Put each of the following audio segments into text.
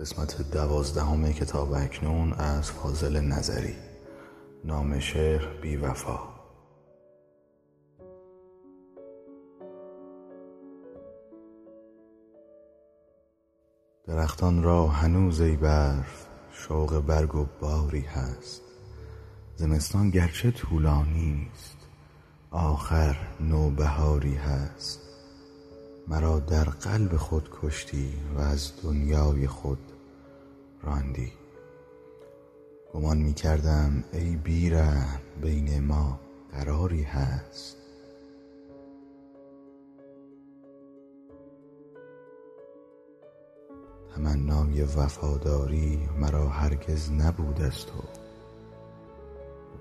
قسمت دوازدهم کتاب اکنون از فاضل نظری. نام شعر بی وفا. درختان را هنوز ای برف شوق برگ و باری هست. زمستان گرچه طولانی است آخر نوبهاری هست. مرا در قلب خود کشتی و از دنیای خود راندی. گمان می کردم ای بی رحم بین ما قراری هست. تمنای وفاداری مرا هرگز نبود از تو.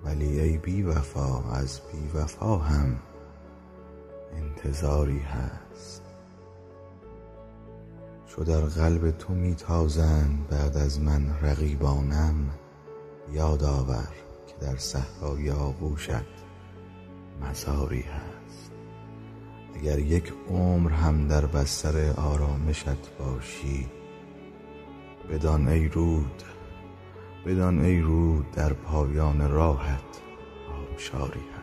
ولی ای بی وفا از بی وفا هم انتظاری هست. چو در قلب تو می بعد از من رقیبانم یاد آور که در صحرای آغوشت مزاری هست. اگر یک عمر هم در بستر آرامشت باشی بدان ای رود بدان ای رود در پایان راهت آبشاری هست